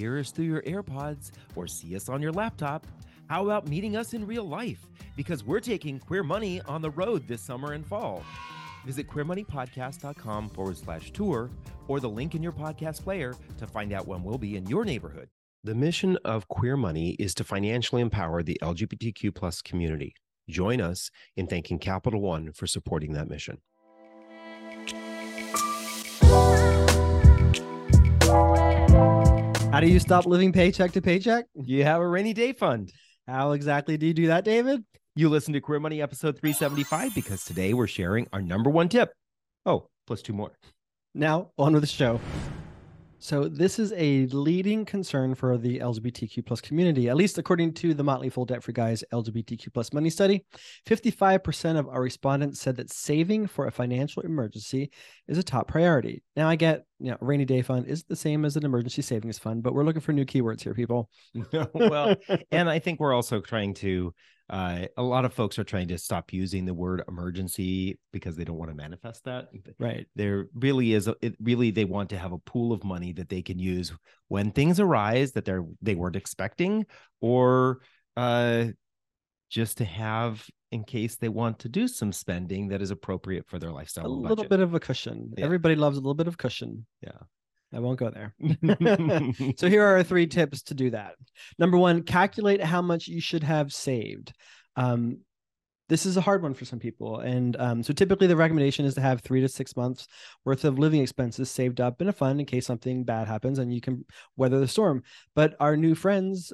hear us through your AirPods or see us on your laptop? How about meeting us in real life? Because we're taking Queer Money on the road this summer and fall. Visit queermoneypodcast.com forward slash tour or the link in your podcast player to find out when we'll be in your neighborhood. The mission of Queer Money is to financially empower the LGBTQ plus community. Join us in thanking Capital One for supporting that mission. How do you stop living paycheck to paycheck? You have a rainy day fund. How exactly do you do that, David? You listen to Queer Money episode 375 because today we're sharing our number one tip. Oh, plus two more. Now, on with the show. So this is a leading concern for the LGBTQ plus community, at least according to the Motley Fool Debt Free Guys LGBTQ plus money study. 55% of our respondents said that saving for a financial emergency is a top priority. Now I get, you know, rainy day fund is the same as an emergency savings fund, but we're looking for new keywords here, people. well, and I think we're also trying to uh, a lot of folks are trying to stop using the word emergency because they don't want to manifest that. Right. There really is, a, it really, they want to have a pool of money that they can use when things arise that they're, they weren't expecting or uh, just to have in case they want to do some spending that is appropriate for their lifestyle. A little bit of a cushion. Yeah. Everybody loves a little bit of cushion. Yeah. I won't go there. so here are three tips to do that. Number one, calculate how much you should have saved. Um, this is a hard one for some people. And um, so typically the recommendation is to have three to six months worth of living expenses saved up in a fund in case something bad happens and you can weather the storm. But our new friends,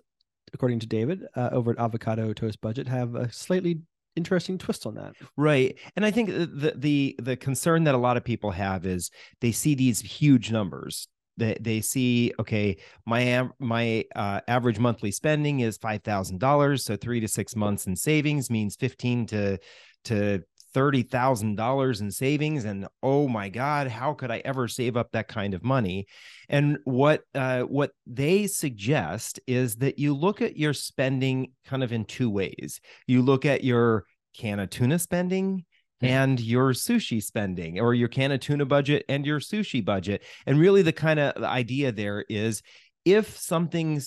according to David uh, over at Avocado Toast Budget, have a slightly interesting twist on that. Right. And I think the the the concern that a lot of people have is they see these huge numbers. They they see okay, my my uh, average monthly spending is five thousand dollars, so three to six months in savings means fifteen to to thirty thousand dollars in savings, and oh my god, how could I ever save up that kind of money? And what uh, what they suggest is that you look at your spending kind of in two ways. You look at your can of tuna spending and your sushi spending or your can of tuna budget and your sushi budget. And really the kind of idea there is if something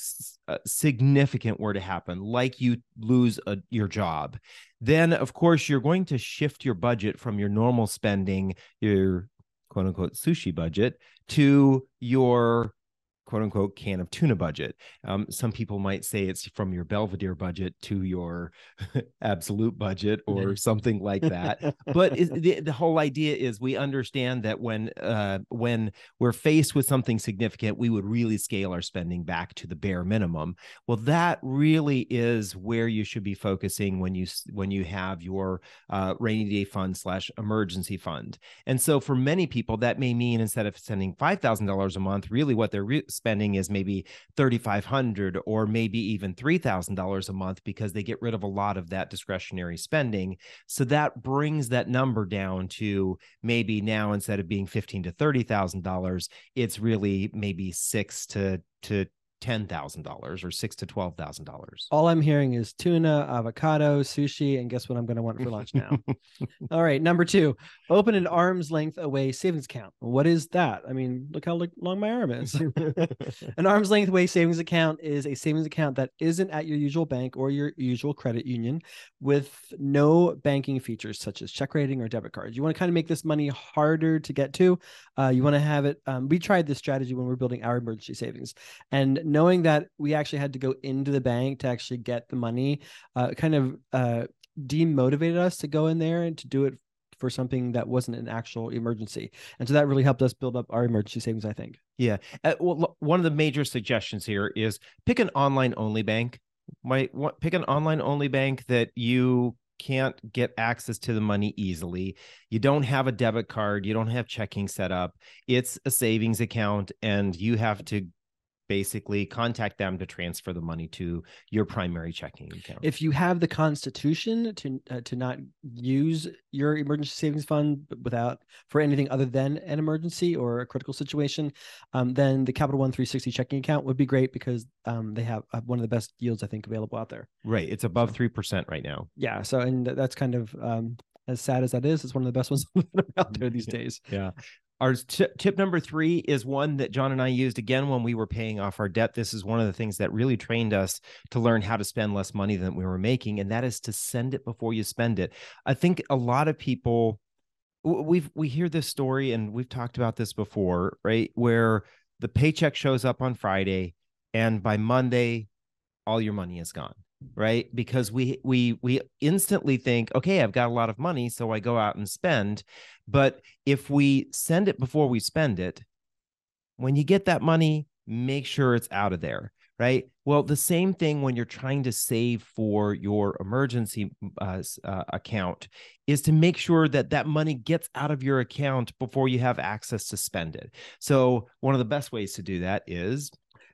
uh, significant were to happen, like you lose a, your job, then of course you're going to shift your budget from your normal spending, your quote unquote sushi budget, to your quote unquote can of tuna budget. Um, some people might say it's from your Belvedere budget to your Absolut budget or something like that. but the, the whole idea is we understand that when uh, when we're faced with something significant, we would really scale our spending back to the bare minimum. Well, that really is where you should be focusing when you when you have your uh, rainy day fund slash emergency fund. And so for many people, that may mean instead of sending five thousand dollars a month, really what they're re- spending is maybe 3,500 or maybe even $3000 a month because they get rid of a lot of that discretionary spending. So that brings that number down to maybe now instead of being 15 to $30,000 it's really maybe 6 to to ten thousand dollars or six to twelve thousand dollars. All I'm hearing is tuna, avocado, sushi, and guess what I'm going to want for lunch now? All right, number two, open an arm's length away savings account. What is that? I mean, look how long my arm is. an arm's length away savings account is a savings account that isn't at your usual bank or your usual credit union, with no banking features such as check rating or debit cards. You want to kind of make this money harder to get to. Uh, you want to have it. Um, we tried this strategy when we are building our emergency savings, and knowing that we actually had to go into the bank to actually get the money uh, kind of uh, demotivated us to go in there and to do it for something that wasn't an actual emergency. And so that really helped us build up our emergency savings, I think. Yeah. Uh, well, one of the major suggestions here is pick an online only bank. Might pick an online only bank that you can't get access to the money easily. You don't have a debit card, you don't have checking set up. It's a savings account and you have to basically contact them to transfer the money to your primary checking account. If you have the constitution to uh, to not use your emergency savings fund without for anything other than an emergency or a critical situation, um, then the Capital One 360 checking account would be great because um, they have one of the best yields I think available out there. Right, it's above three percent right now. Yeah, so and that's kind of um, as sad as that is, it's one of the best ones out there these days. Yeah. Our tip, tip number three is one that John and I used again when we were paying off our debt. This is one of the things that really trained us to learn how to spend less money than we were making, and that is to send it before you spend it. I think a lot of people we've we hear this story and we've talked about this before, right? Where the paycheck shows up on Friday and by Monday all your money is gone right? Because we we we instantly think okay i've got a lot of money so i go out and spend. But if we send it before we spend it when you get that money make sure it's out of there right? Well the same thing when you're trying to save for your emergency uh, uh, account is to make sure that that money gets out of your account before you have access to spend it. So one of the best ways to do that is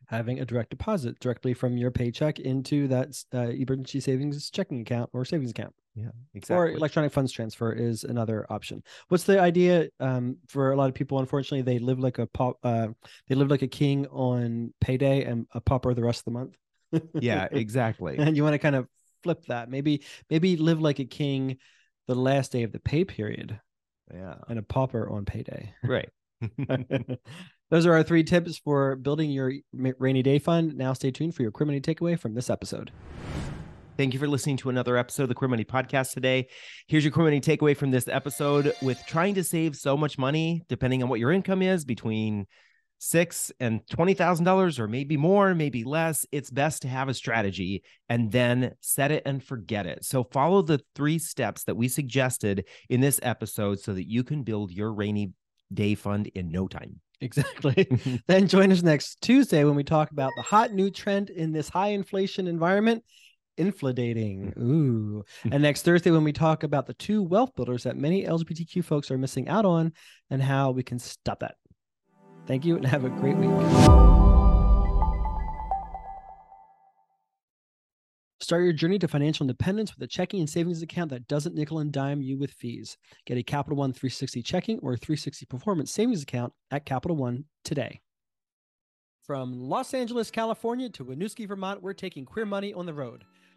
having a direct deposit directly from your paycheck into that uh, emergency savings checking account or savings account. Yeah, exactly. Or electronic funds transfer is another option. What's the idea um, for a lot of people? Unfortunately, they live like a pop. Uh, they live like a king on payday and a pauper the rest of the month. yeah, exactly. and you want to kind of flip that. Maybe maybe live like a king the last day of the pay period. Yeah, and a pauper on payday. Right. Those are our three tips for building your rainy day fund. Now, stay tuned for your Money takeaway from this episode. Thank you for listening to another episode of the Money Podcast today. Here's your Money takeaway from this episode. With trying to save so much money, depending on what your income is, between six and twenty thousand dollars, or maybe more, maybe less, it's best to have a strategy and then set it and forget it. So follow the three steps that we suggested in this episode so that you can build your rainy day fund in no time. Exactly. then join us next Tuesday when we talk about the hot new trend in this high inflation environment infladating. Mm. Ooh. and next Thursday, when we talk about the two wealth builders that many LGBTQ folks are missing out on and how we can stop that. Thank you and have a great week. Start your journey to financial independence with a checking and savings account that doesn't nickel and dime you with fees. Get a Capital One 360 checking or 360 performance savings account at Capital One today. From Los Angeles, California to Winooski, Vermont, we're taking queer money on the road.